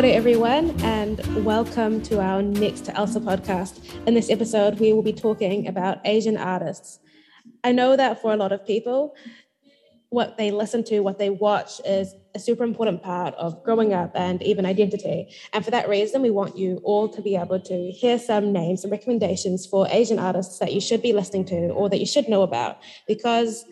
Kia everyone, and welcome to our Next to Elsa podcast. In this episode, we will be talking about Asian artists. I know that for a lot of people, what they listen to, what they watch is a super important part of growing up and even identity. And for that reason, we want you all to be able to hear some names and recommendations for Asian artists that you should be listening to or that you should know about because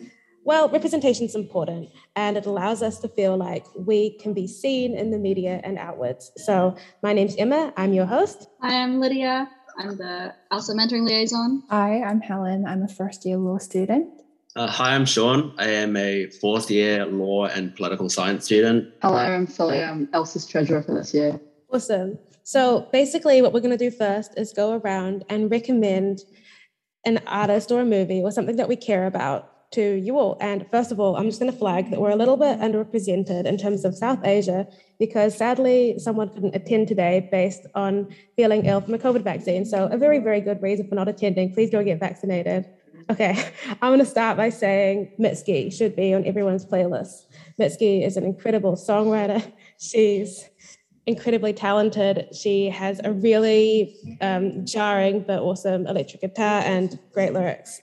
well, representation is important and it allows us to feel like we can be seen in the media and outwards. So, my name's Emma, I'm your host. Hi, I'm Lydia. I'm the Elsa Mentoring Liaison. Hi, I'm Helen. I'm a first year law student. Uh, hi, I'm Sean. I am a fourth year law and political science student. Hello, I'm Philly. I'm Elsa's treasurer for this year. Awesome. So, basically, what we're going to do first is go around and recommend an artist or a movie or something that we care about to you all. And first of all, I'm just going to flag that we're a little bit underrepresented in terms of South Asia because sadly someone couldn't attend today based on feeling ill from a COVID vaccine. So, a very, very good reason for not attending. Please go get vaccinated. Okay, I'm going to start by saying Mitski should be on everyone's playlist. Mitski is an incredible songwriter. She's incredibly talented. She has a really um, jarring but awesome electric guitar and great lyrics.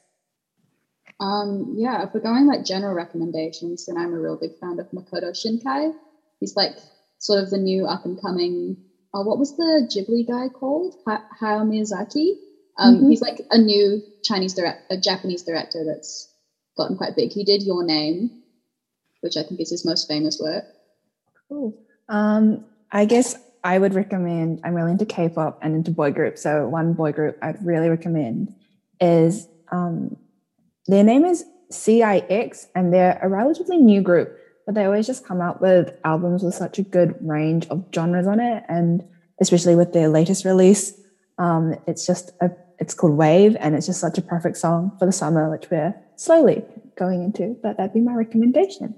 Um, yeah, if we're going like general recommendations, then I'm a real big fan of Makoto Shinkai. He's like sort of the new up and coming. Uh, what was the Ghibli guy called? Ha- Hayao Miyazaki. Um, mm-hmm. He's like a new Chinese direct, a Japanese director that's gotten quite big. He did Your Name, which I think is his most famous work. Cool. Um, I guess I would recommend. I'm really into K-pop and into boy groups. So one boy group I'd really recommend is um, their name is CIX, and they're a relatively new group, but they always just come out with albums with such a good range of genres on it. And especially with their latest release, um, it's just a it's called Wave, and it's just such a perfect song for the summer, which we're slowly going into. But that'd be my recommendation.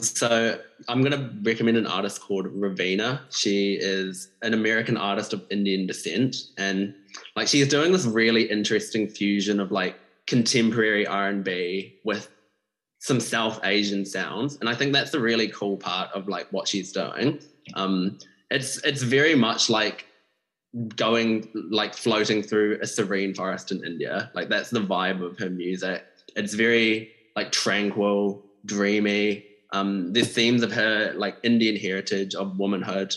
So I'm going to recommend an artist called Raveena. She is an American artist of Indian descent, and like she's doing this really interesting fusion of like contemporary R&B with some South Asian sounds. And I think that's the really cool part of like what she's doing. Um, it's it's very much like going like floating through a serene forest in India. Like that's the vibe of her music. It's very like tranquil, dreamy. Um, there's themes of her like Indian heritage of womanhood.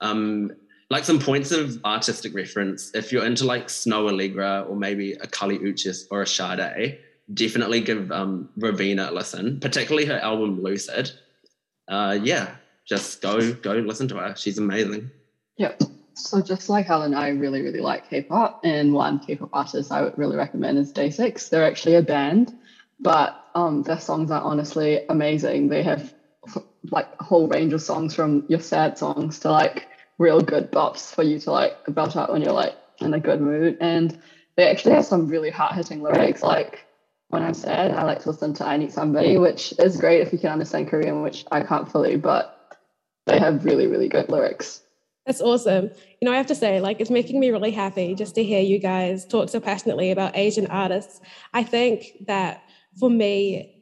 Um, like some points of artistic reference. If you're into like Snoh Aalegra or maybe a Kali Uchis or a Sade, definitely give um, Raveena a listen, particularly her album Lucid. Uh, yeah, just go go listen to her. She's amazing. Yep. So just like Helen, I really really like K-pop, and one K-pop artist I would really recommend is Day Six. They're actually a band, but um, their songs are honestly amazing. They have like a whole range of songs from your sad songs to like real good bops for you to like belt out when you're like in a good mood. And they actually have some really hard hitting lyrics. Like when I'm sad, I like to listen to I Need Somebody, which is great if you can understand Korean, which I can't fully, but they have really, really good lyrics. That's awesome. You know, I have to say, like, it's making me really happy just to hear you guys talk so passionately about Asian artists. I think that for me,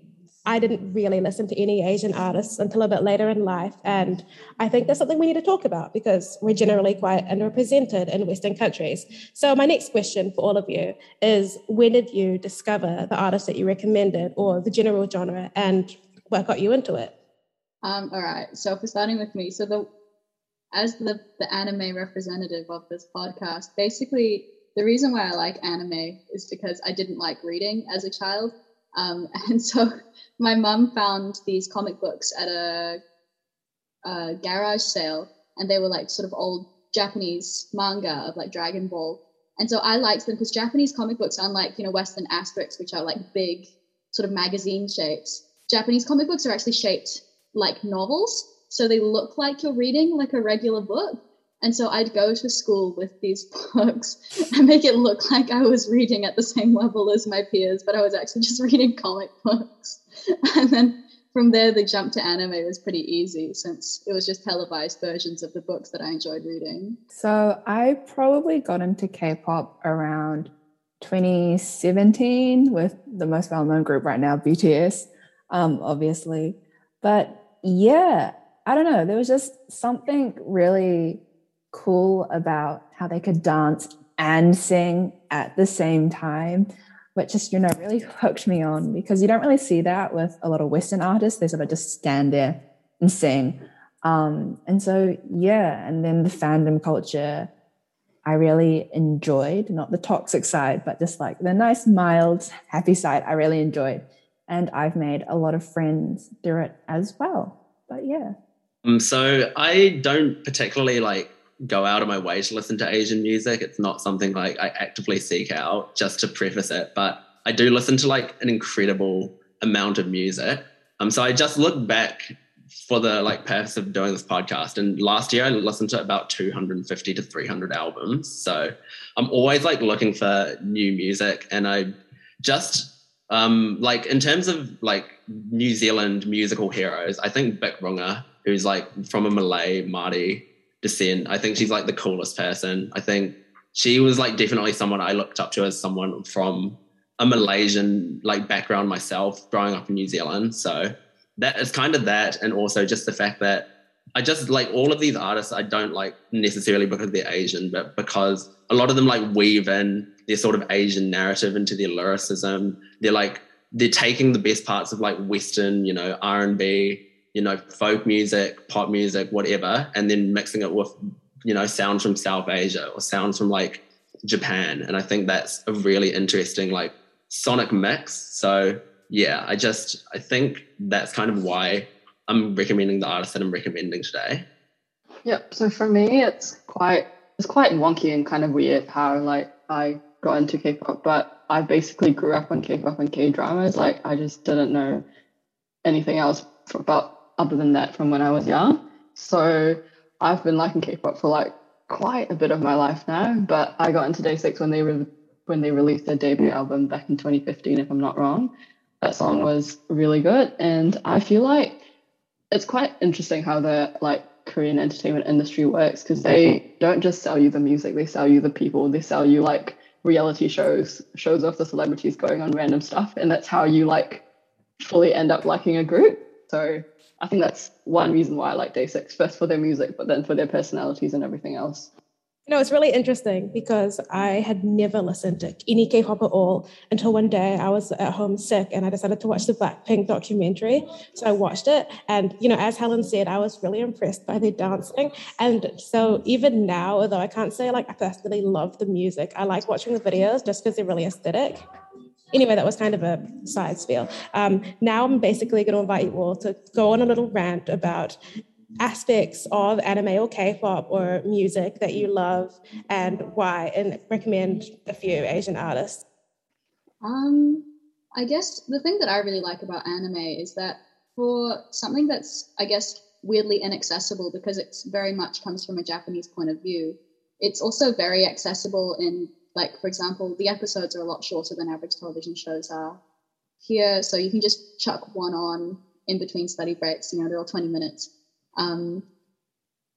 I didn't really listen to any Asian artists until a bit later in life. And I think that's something we need to talk about because we're generally quite underrepresented in Western countries. So, my next question for all of you is when did you discover the artist that you recommended or the general genre and what got you into it? Um, all right. So, for starting with me, so the as the, the anime representative of this podcast, basically the reason why I like anime is because I didn't like reading as a child. Um, and so my mum found these comic books at a, a, garage sale, and they were like sort of old Japanese manga of like Dragon Ball. And so I liked them because Japanese comic books, unlike you know Western Asterix, which are like big sort of magazine shapes, Japanese comic books are actually shaped like novels, so they look like you're reading like a regular book. And so I'd go to school with these books and make it look like I was reading at the same level as my peers, but I was actually just reading comic books. And then from there, the jump to anime was pretty easy since it was just televised versions of the books that I enjoyed reading. So I probably got into K pop around 2017 with the most well known group right now, BTS, um, obviously. But yeah, I don't know, there was just something really cool about how they could dance and sing at the same time, which just, you know, really hooked me on because you don't really see that with a lot of Western artists. They sort of just stand there and sing. Um, and so, yeah, and then the fandom culture, I really enjoyed, not the toxic side, but just like the nice, mild, happy side, I really enjoyed. And I've made a lot of friends through it as well. But yeah. Um, so I don't particularly like go out of my way to listen to Asian music. It's not something like I actively seek out just to preface it, but I do listen to like an incredible amount of music. Um, so I just look back for the like purpose of doing this podcast, and last year I listened to about 250 to 300 albums. So I'm always like looking for new music, and I just um like in terms of like New Zealand musical heroes, I think Bic Runga, who's like from a Malay Māori descent. I think she's like the coolest person. I think she was like definitely someone I looked up to as someone from a Malaysian like background myself, growing up in New Zealand. So that is kind of that, and also just the fact that I just like all of these artists. I don't like necessarily because they're Asian, but because a lot of them like weave in their sort of Asian narrative into their lyricism. They're like they're taking the best parts of like Western, you know, R and B, you know, folk music, pop music, whatever, and then mixing it with, you know, sounds from South Asia or sounds from like Japan. And I think that's a really interesting like sonic mix. So yeah, I just I think that's kind of why I'm recommending the artist that I'm recommending today. Yep. So for me, it's quite it's quite wonky and kind of weird how like I got into K-pop, but I basically grew up on K-pop and K-dramas. Like I just didn't know anything else about other than that from when I was young. So I've been liking K-pop for like quite a bit of my life now. But I got into Day Six when they re- when they released their debut album back in 2015, if I'm not wrong. That song was really good, and I feel like it's quite interesting how the like Korean entertainment industry works because they don't just sell you the music; they sell you the people. They sell you like reality shows, shows of the celebrities going on random stuff, and that's how you like fully end up liking a group. So I think that's one reason why I like Day Six, first for their music, but then for their personalities and everything else. You know, it's really interesting because I had never listened to any K-pop at all until one day I was at home sick and I decided to watch the Blackpink documentary. So I watched it, and you know, as Helen said, I was really impressed by their dancing. And so even now, although I can't say like I personally love the music, I like watching the videos just because they're really aesthetic anyway, that was kind of a side spiel. Um, now I'm basically going to invite you all to go on a little rant about aspects of anime or K-pop or music that you love and why, and recommend a few Asian artists. Um, I guess the thing that I really like about anime is that for something that's, I guess, weirdly inaccessible because it very much comes from a Japanese point of view, it's also very accessible in like, for example, the episodes are a lot shorter than average television shows are here. So you can just chuck one on in between study breaks. You know, they're all 20 minutes. Um,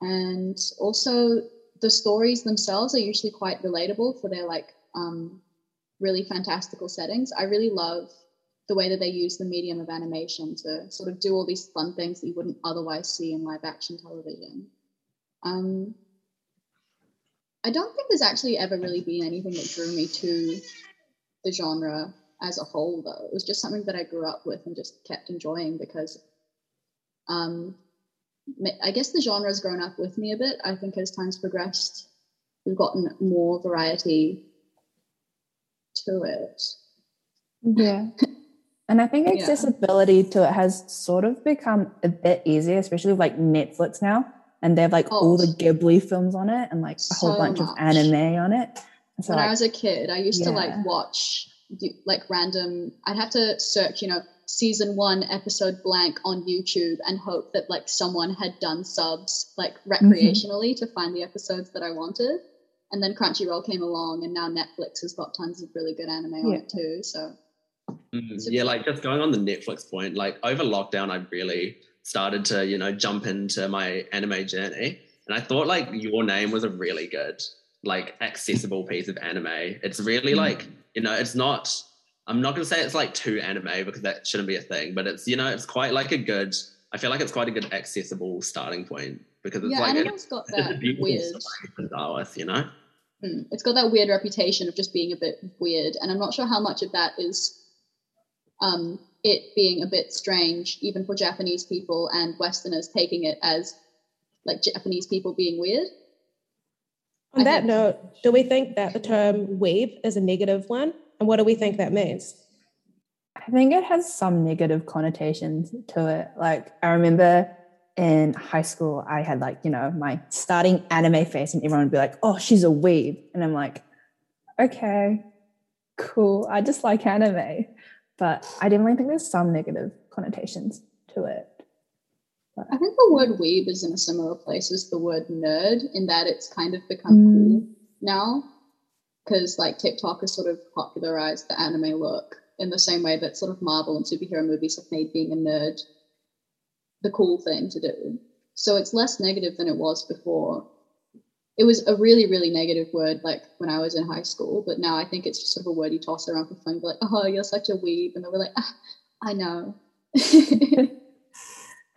and also, the stories themselves are usually quite relatable for their like um, really fantastical settings. I really love the way that they use the medium of animation to sort of do all these fun things that you wouldn't otherwise see in live action television. Um, I don't think there's actually ever really been anything that drew me to the genre as a whole, though. It was just something that I grew up with and just kept enjoying because um, I guess the genre has grown up with me a bit. I think as time's progressed, we've gotten more variety to it. Yeah. And I think accessibility yeah. to it has sort of become a bit easier, especially with like Netflix now and they have like oh, all the Ghibli films on it and like a whole bunch much. of anime on it. So, when like, I was a kid, I used yeah. to like watch like random. I'd have to search, you know, season one episode blank on YouTube and hope that like someone had done subs like mm-hmm. recreationally mm-hmm. to find the episodes that I wanted. And then Crunchyroll came along, and now Netflix has got tons of really good anime on it too. So mm, yeah, like just going on the Netflix point, like over lockdown, I really started to you know jump into my anime journey and i thought like your name was a really good like accessible piece of anime it's really mm. like you know it's not i'm not going to say it's like too anime because that shouldn't be a thing but it's you know it's quite like a good I feel like it's quite a good accessible starting point because it's yeah, like anime's got it's a that weird. story to start with, you know. Mm, it's got that weird reputation of just being a bit weird, and I'm not sure how much of that is um, it being a bit strange, even for Japanese people and Westerners taking it as like Japanese people being weird. On I that think- note, do we think that the term weeb is a negative one? And what do we think that means? I think it has some negative connotations to it. Like I remember in high school, I had like, you know, my starting anime face and everyone would be like, oh, she's a weeb. And I'm like, okay, cool. I just like anime. But I definitely think there's some negative connotations to it. I think the word weeb is in a similar place as the word nerd in that it's kind of become Mm. cool now because like TikTok has sort of popularized the anime look in the same way that sort of Marvel and superhero movies have made being a nerd the cool thing to do. So it's less negative than it was before. It was a really, really negative word like when I was in high school, but now I think it's just sort of a word you toss around for fun, be like, oh, you're such a weeb. And they'll be like, ah, I know.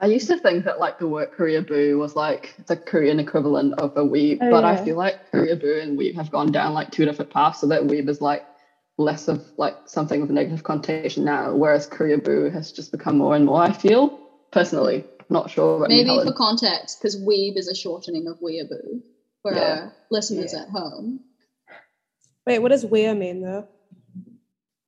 I used to think that like the word Korea Boo was like the Korean equivalent of a weeb, Oh, but I feel like Korea Boo and weeb have gone down like two different paths. So that weeb is like less of like something with a negative connotation now, whereas Korea Boo has just become more and more. I feel personally, not sure Maybe for context, because weeb is a shortening of weeaboo for Yeah. our listeners Yeah. at home. Wait, what does weir mean though?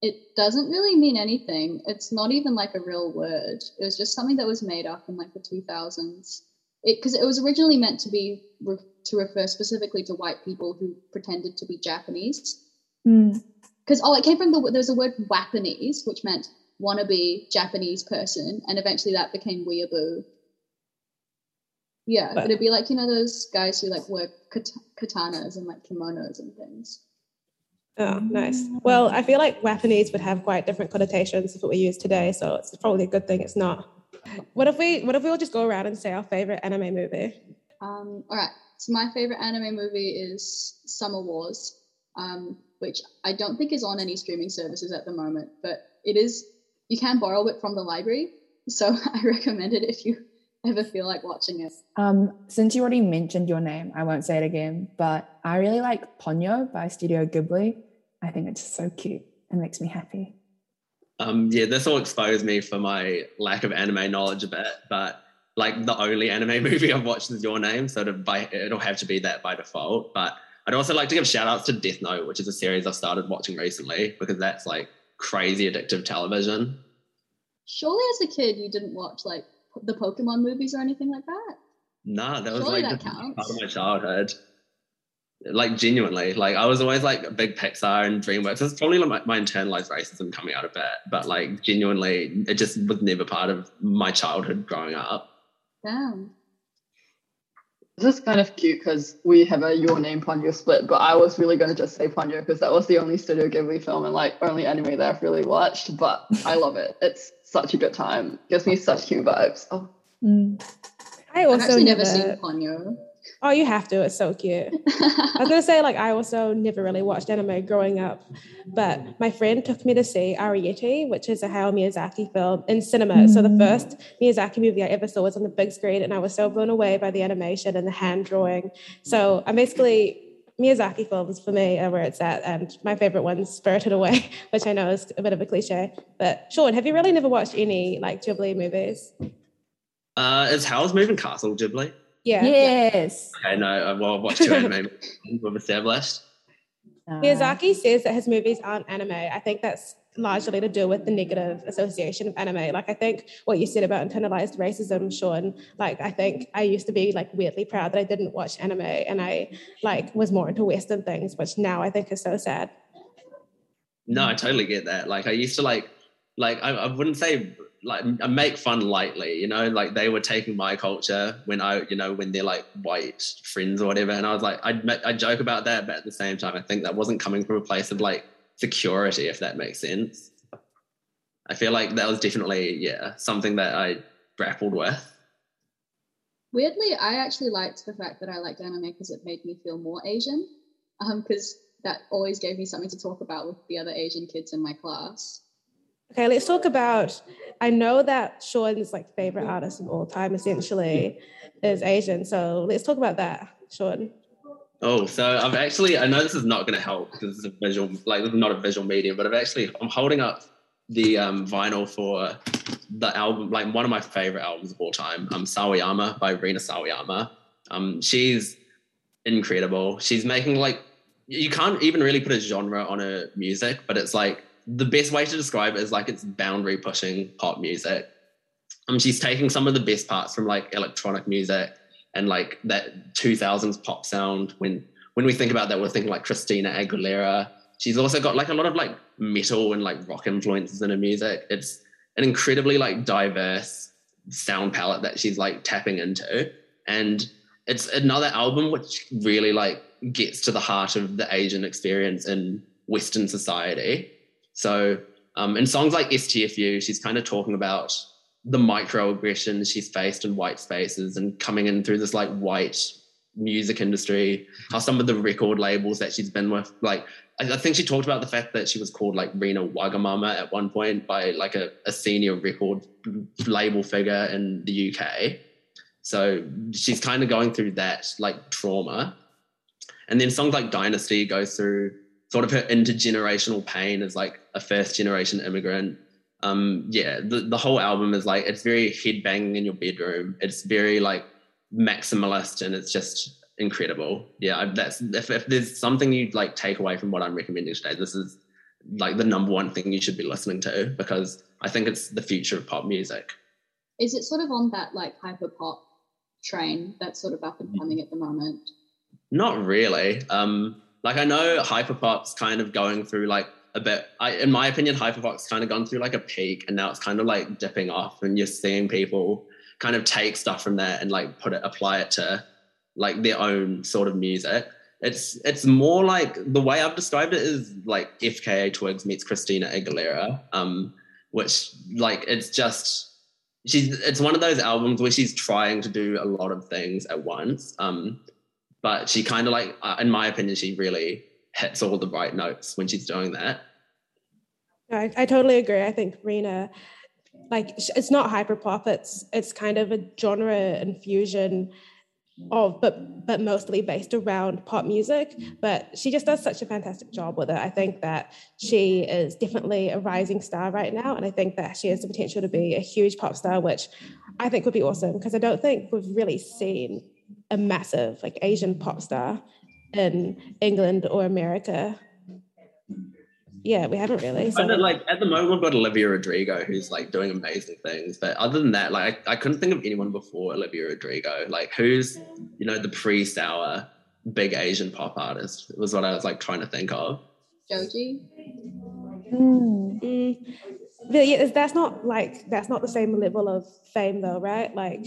It doesn't really mean anything. It's not even like a real word. It was just something that was made up in like the 2000s. It because it was originally meant to be re- to refer specifically to white people who pretended to be Japanese. Mm. Because oh, it came from the there's a word Wapanese, which meant wannabe Japanese person, and eventually that became weeaboo. Yeah, But- it'd be like you know those guys who like wear kat- katanas and like kimonos and things. Oh, nice. Well, I feel like Japanese would have quite different connotations if it were used today, so it's probably a good thing it's not. What if we what if we all just go around and say our favorite anime movie? Um, all right. So my favorite anime movie is Summer Wars, um, which I don't think is on any streaming services at the moment, but it is. You can borrow it from the library, so I recommend it if you ever feel like watching it. Um, since you already mentioned your name, I won't say it again, but I really like Ponyo by Studio Ghibli. I think it's so cute. It makes me happy. Um, yeah, this will expose me for my lack of anime knowledge a bit, but like the only anime movie I've watched is Your Name, so it'll, by, it'll have to be that by default. But I'd also like to give shout outs to Death Note, which is a series I've started watching recently because that's like crazy addictive television. Surely, as a kid, you didn't watch like the Pokemon movies or anything like that. Nah, that was Surely like that part of my childhood. Like genuinely, like I was always like a big Pixar and DreamWorks. It's probably like my, my internalized racism coming out a bit, but like genuinely, it just was never part of my childhood growing up. Damn. This is kind of cute because we have a Your Name Ponyo split, but I was really going to just say Ponyo because that was the only Studio Ghibli film and like only anime that I've really watched. But I love it. It's such a good time. Gives me such cute vibes. Oh, Mm. I I've also actually never. never seen Ponyo. Oh, you have to. It's so cute. I was gonna say like I also never really watched anime growing up, but my friend took me to see Arrietty, which is a Hayao Miyazaki film in cinema. So the first Miyazaki movie I ever saw was on the big screen, and I was so blown away by the animation and the hand drawing. So I'm basically Miyazaki films for me are where it's at, and my favorite one's Spirited Away, which I know is a bit of a cliche. But Sean, have you really never watched any like Ghibli movies? Uh, is Howl's Moving Castle Ghibli? Yeah. Yes. Okay, no, uh, well, I've watched two anime movies we've established. Uh, Miyazaki says that his movies aren't anime. I think that's largely to do with the negative association of anime. Like I think what you said about internalized racism, Sean, like I think I used to be like weirdly proud that I didn't watch anime and I like was more into Western things, which now I think is so sad. No, I totally get that. Like I used to like, like I, I wouldn't say like make fun lightly, you know, like they were taking my culture when I, you know, when they're like white friends or whatever, and I was like, I I joke about that, but at the same time, I think that wasn't coming from a place of like security, if that makes sense. I feel like that was definitely yeah something that I grappled with. Weirdly, I actually liked the fact that I liked anime because it made me feel more Asian. Um, because that always gave me something to talk about with the other Asian kids in my class. Okay, let's talk about. I know that Sean's like favorite artist of all time essentially is Asian. So let's talk about that, Sean. Oh, so I've actually I know this is not going to help because it's a visual like this is not a visual medium, but I've actually I'm holding up the um, vinyl for the album, like one of my favorite albums of all time, um, Sawayama by Rina Sawayama. Um, she's incredible. She's making like you can't even really put a genre on her music, but it's like the best way to describe it is like it's boundary pushing pop music. Um, she's taking some of the best parts from like electronic music and like that 2000s pop sound. When when we think about that, we're thinking like Christina Aguilera. She's also got like a lot of like metal and like rock influences in her music. It's an incredibly like diverse sound palette that she's like tapping into, and it's another album which really like gets to the heart of the Asian experience in Western society. So um, in songs like STFU, she's kind of talking about the microaggressions she's faced in white spaces and coming in through this like white music industry, how some of the record labels that she's been with, like I, think she talked about the fact that she was called like Rina Wagamama at one point by like a, a senior record label figure in the UK. So she's kind of going through that like trauma. And then songs like Dynasty goes through sort of her intergenerational pain as like a first generation immigrant. Um, yeah, the, the whole album is like it's very head banging in your bedroom. It's very like maximalist and it's just incredible. Yeah, that's if, if there's something you'd like take away from what I'm recommending today, this is like the number one thing you should be listening to because I think it's the future of pop music. Is it sort of on that like hyper pop train that's sort of up and coming at the moment? Not really. Um, like I know hyperpop's kind of going through like a bit. I, in my opinion, hyperpop's kind of gone through like a peak, and now it's kind of like dipping off, and you're seeing people kind of take stuff from there and like put it, apply it to like their own sort of music. It's it's more like the way I've described it is like FKA Twigs meets Christina Aguilera, um, which like it's just she's it's one of those albums where she's trying to do a lot of things at once um but she kind of like uh, in my opinion she really hits all the right notes when she's doing that. I, I totally agree. I think Rina, like it's not hyper pop it's it's kind of a genre infusion of but but mostly based around pop music. But she just does such a fantastic job with it. I think that she is definitely a rising star right now and i think that she has the potential to be a huge pop star which i think would be awesome because i don't think we've really seen a massive like asian pop star in england or america yeah, we haven't really. So. like at the moment, we've got Olivia Rodrigo, who's like doing amazing things. But other than that, like I, I couldn't think of anyone before Olivia Rodrigo. Like who's you know the pre-sour big Asian pop artist was what I was like trying to think of. Joji. Mm. Mm. But yeah, that's not like that's not the same level of fame though, right? Like,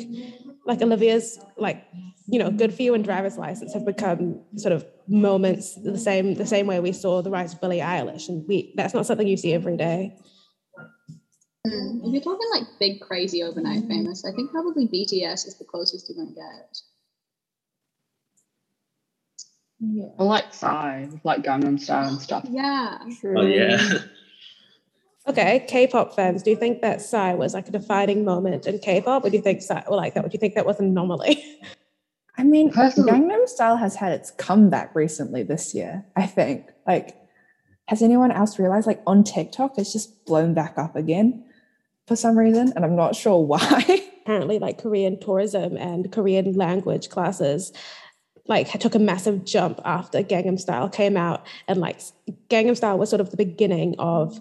like Olivia's like you know, Good for You and Driver's License have become sort of moments the same the same way we saw the rise of Billie Eilish, and we that's not something you see every day. Mm. If you're talking like big, crazy, overnight famous, I think probably BTS is the closest you're going to get. Yeah. I like Psy, like Gangnam Style and stuff. Yeah. Oh yeah. Okay, K-pop fans, do you think that Psy was like a defining moment in K-pop, or do you think Psy, or like that? Would you think that was an anomaly? I mean, Personally, Gangnam Style has had its comeback recently this year, I think. Like, has anyone else realized, like, on TikTok, it's just blown back up again for some reason, and I'm not sure why. Apparently, like, Korean tourism and Korean language classes like took a massive jump after Gangnam Style came out, and like Gangnam Style was sort of the beginning of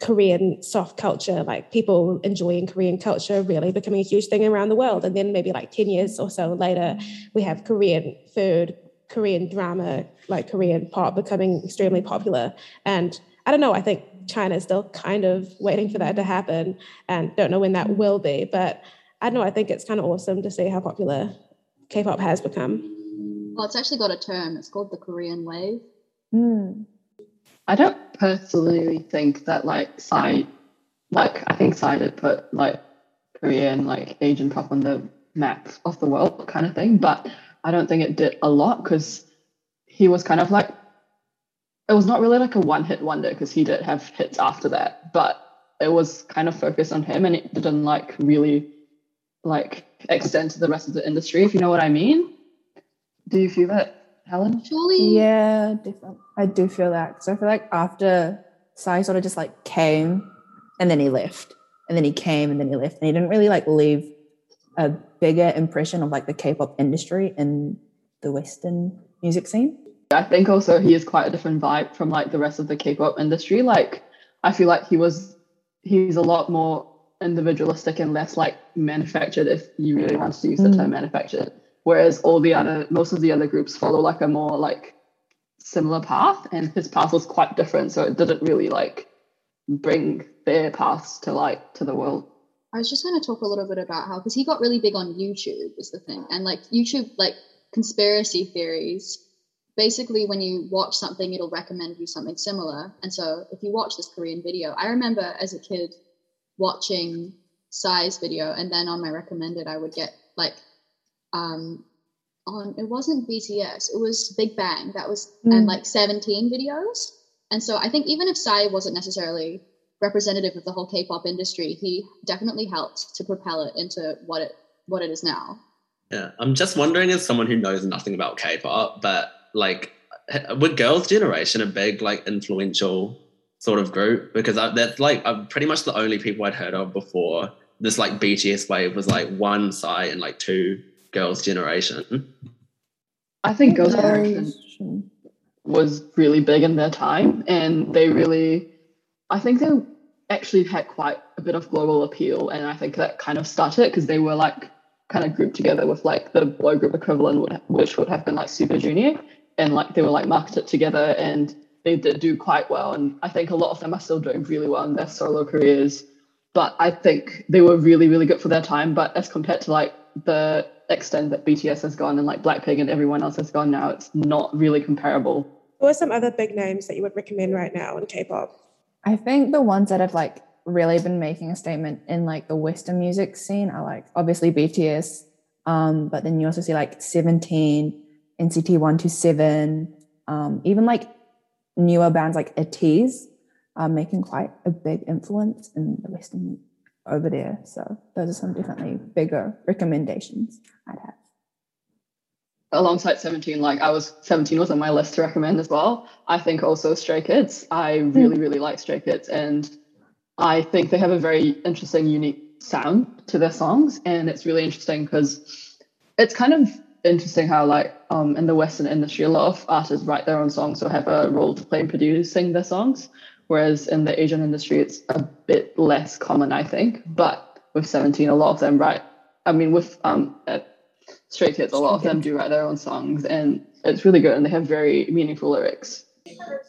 Korean soft culture, like people enjoying Korean culture really becoming a huge thing around the world. And then maybe like 10 years or so later, we have Korean food, Korean drama, like Korean pop becoming extremely popular. And I don't know, I think China is still kind of waiting for that to happen and don't know when that will be. But I don't know, I think it's kind of awesome to see how popular K pop has become. Well, it's actually got a term, it's called the Korean wave. Mm. I don't personally think that like Psy, like I think Psy did put like Korean like Asian pop on the map of the world kind of thing, but I don't think it did a lot because he was kind of like it was not really like a one hit wonder because he did have hits after that, but it was kind of focused on him and it didn't like really like extend to the rest of the industry, if you know what I mean. Do you feel that, Helen? Surely, Yeah, different. I do feel that because I feel like after Psy sort of just like came and then he left, and then he came and then he left, and he didn't really like leave a bigger impression of like the K-pop industry in the Western music scene. I think also he is quite a different vibe from like the rest of the K-pop industry. Like I feel like he was he's a lot more individualistic and less like manufactured if you really want to use the Mm. term manufactured. Whereas all the other most of the other groups follow like a more like similar path and his path was quite different. So it didn't really like bring their paths to light to the world. I was just going to talk a little bit about how because he got really big on YouTube is the thing, and like YouTube like conspiracy theories. Basically, when you watch something, it'll recommend you something similar. And so, if you watch this Korean video, I remember as a kid watching Psy's video, and then on my recommended, I would get like um on it wasn't BTS, it was Big Bang. That was and Mm. like 17 videos. And so I think even if Psy wasn't necessarily representative of the whole K-pop industry, he definitely helped to propel it into what it what it is now. Yeah, I'm just wondering as someone who knows nothing about K-pop, but like, would Girls' Generation a big like influential sort of group? Because I, that's like I'm pretty much the only people I'd heard of before this like BTS wave was like one Psy and like two Girls' Generation. I think Girls' Generation was really big in their time and they really I think they actually had quite a bit of global appeal and I think that kind of started because they were like kind of grouped together with like the boy group equivalent which would have been like Super Junior and like they were like marketed together and they did do quite well and I think a lot of them are still doing really well in their solo careers but I think they were really really good for their time but as compared to like the extent that BTS has gone and like Blackpink and everyone else has gone now it's not really comparable Who are some other big names that you would recommend right now in K-pop? I think the ones that have like really been making a statement in like the Western music scene are like obviously BTS, um, but then you also see like 17, NCT 127, um, even like newer bands like ATEEZ are making quite a big influence in the Western over there. So those are some definitely bigger recommendations I'd have. alongside 17 like i was 17 was on my list to recommend as well i think also stray kids i really really like stray kids and i think they have a very interesting unique sound to their songs and it's really interesting because it's kind of interesting how like um in the western industry a lot of artists write their own songs or have a role to play in producing their songs whereas in the asian industry it's a bit less common i think but with 17 a lot of them write i mean with um at Stray Kids, a lot of them do write their own songs, and it's really good, and they have very meaningful lyrics.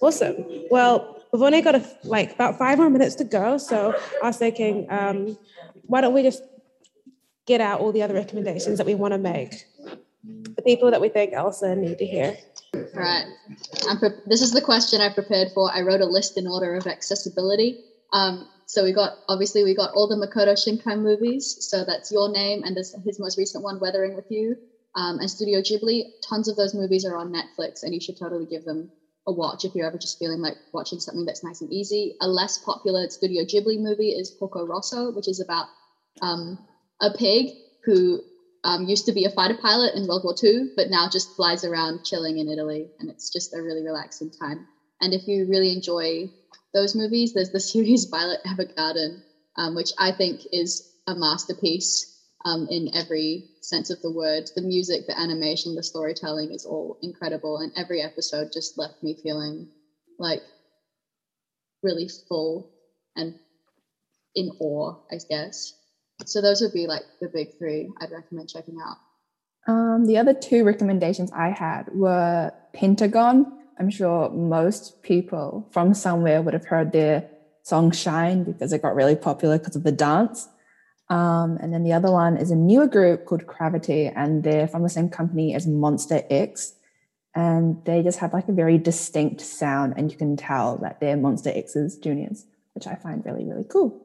Awesome. Well, we've only got a, like about five more minutes to go, so I was thinking, um, why don't we just get out all the other recommendations that we want to make, the people that we think Elsa need to hear. All right. Pre- this is the question I prepared for. I wrote a list in order of accessibility. Um, so we got obviously we got all the Makoto Shinkai movies. So that's your name and this, his most recent one, Weathering with You, um, and Studio Ghibli. Tons of those movies are on Netflix, and you should totally give them a watch if you're ever just feeling like watching something that's nice and easy. A less popular Studio Ghibli movie is Porco Rosso, which is about um, a pig who um, used to be a fighter pilot in World War II, but now just flies around chilling in Italy, and it's just a really relaxing time. And if you really enjoy those movies, there's the series Violet Evergarden, um, which I think is a masterpiece um, in every sense of the word. The music, the animation, the storytelling is all incredible, and every episode just left me feeling like really full and in awe, I guess. So those would be like the big three I'd recommend checking out. Um, the other two recommendations I had were Pentagon. I'm sure most people from somewhere would have heard their song Shine because it got really popular because of the dance. Um, and then the other one is a newer group called CRAVITY, and they're from the same company as Monsta X. And they just have like a very distinct sound, and you can tell that they're Monsta X's juniors, which I find really, really cool.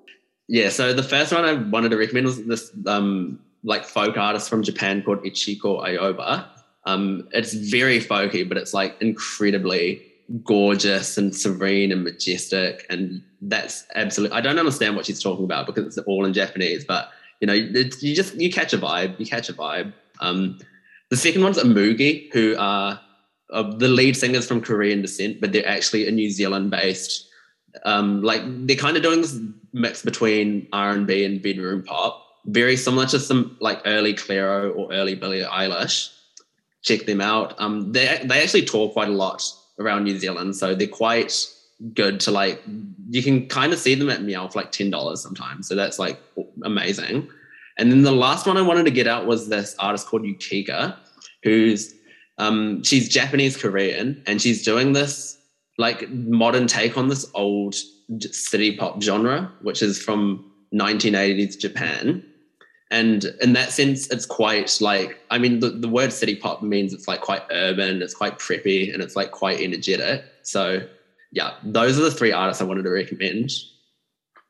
Yeah, so the first one I wanted to recommend was this um, like folk artist from Japan called Ichiko Aoba. Um, it's very folky, but it's like incredibly gorgeous and serene and majestic. And that's absolutely, I don't understand what she's talking about because it's all in Japanese, but you know, you just, you catch a vibe, you catch a vibe. Um, the second one's Amugi, who are uh, the lead singers from Korean descent, but they're actually a New Zealand based, um, like they're kind of doing this mix between R&B and bedroom pop, very similar to some like early Clairo or early Billie Eilish. Check them out. Um, they, they actually tour quite a lot around New Zealand. So they're quite good to like, you can kind of see them at Meow for like $10 sometimes. So that's like amazing. And then the last one I wanted to get out was this artist called Yukika, who's, um, she's Japanese Korean and she's doing this like modern take on this old city pop genre, which is from 1980s Japan. And in that sense it's quite like i mean the, the word city pop means it's like quite urban it's quite preppy and it's like quite energetic. So yeah those are the three artists i wanted to recommend.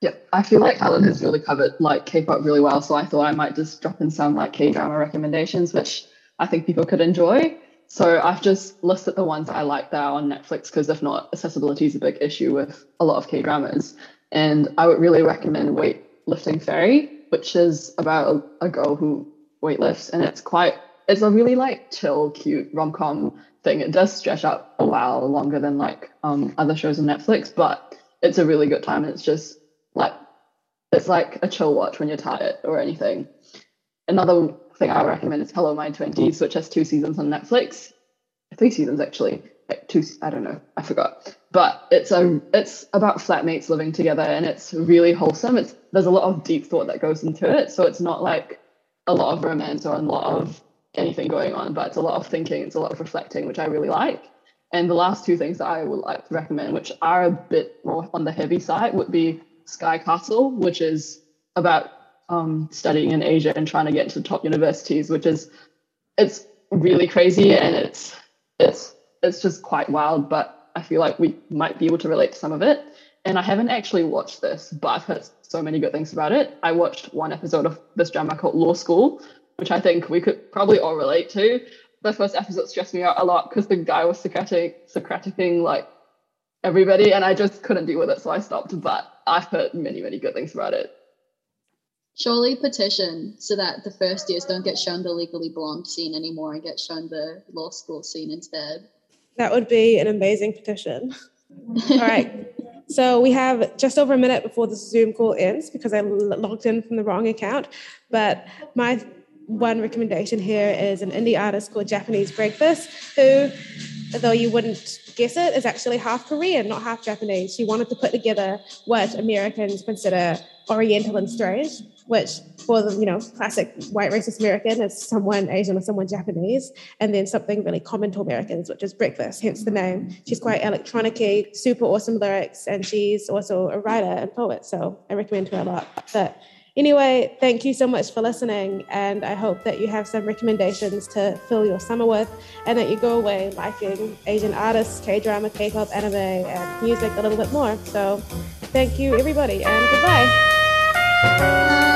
Yeah i feel like helen has really covered like k-pop really well so i thought i might just drop in some like k-drama recommendations which i think people could enjoy so i've just listed the ones i like that are on netflix because if not accessibility is a big issue with a lot of k-dramas and i would really recommend weightlifting fairy which is about a, girl who weightlifts, and it's quite it's a really like chill, cute rom com thing. It does stretch out a while longer than like um, other shows on Netflix, but it's a really good time. It's just like it's like a chill watch when you're tired or anything. Another thing I recommend is Hello My Twenties, which has two seasons on Netflix, three seasons actually. Like two, I don't know, I forgot. But it's a it's about flatmates living together and it's really wholesome. It's there's a lot of deep thought that goes into it so it's not like a lot of romance or a lot of anything going on but it's a lot of thinking it's a lot of reflecting which i really like. And the last two things that i would like to recommend which are a bit more on the heavy side would be sky castle which is about um, studying in asia and trying to get into top universities which is it's really crazy and it's it's it's just quite wild but I feel like we might be able to relate to some of it. And I haven't actually watched this, but I've heard so many good things about it. I watched one episode of this drama called Law School, which I think we could probably all relate to. The first episode stressed me out a lot because the guy was Socratic, Socraticing like everybody, and I just couldn't deal with it, so I stopped. But I've heard many, many good things about it. Surely petition so that the first years don't get shown the legally blonde scene anymore and get shown the law school scene instead. That would be an amazing petition. All right. So we have just over a minute before the Zoom call ends because I logged in from the wrong account. But my one recommendation here is an indie artist called Japanese Breakfast, who, though you wouldn't guess it, is actually half Korean, not half Japanese. She wanted to put together what Americans consider Oriental and strange which for the you know classic white racist American is someone Asian or someone Japanese, and then something really common to Americans, which is breakfast, hence the name. She's quite electronic super awesome lyrics, and she's also a writer and poet, so I recommend her a lot. But anyway, thank you so much for listening, and I hope that you have some recommendations to fill your summer with, and that you go away liking Asian artists, K drama, K pop, anime, and music a little bit more. So, thank you, everybody, and goodbye.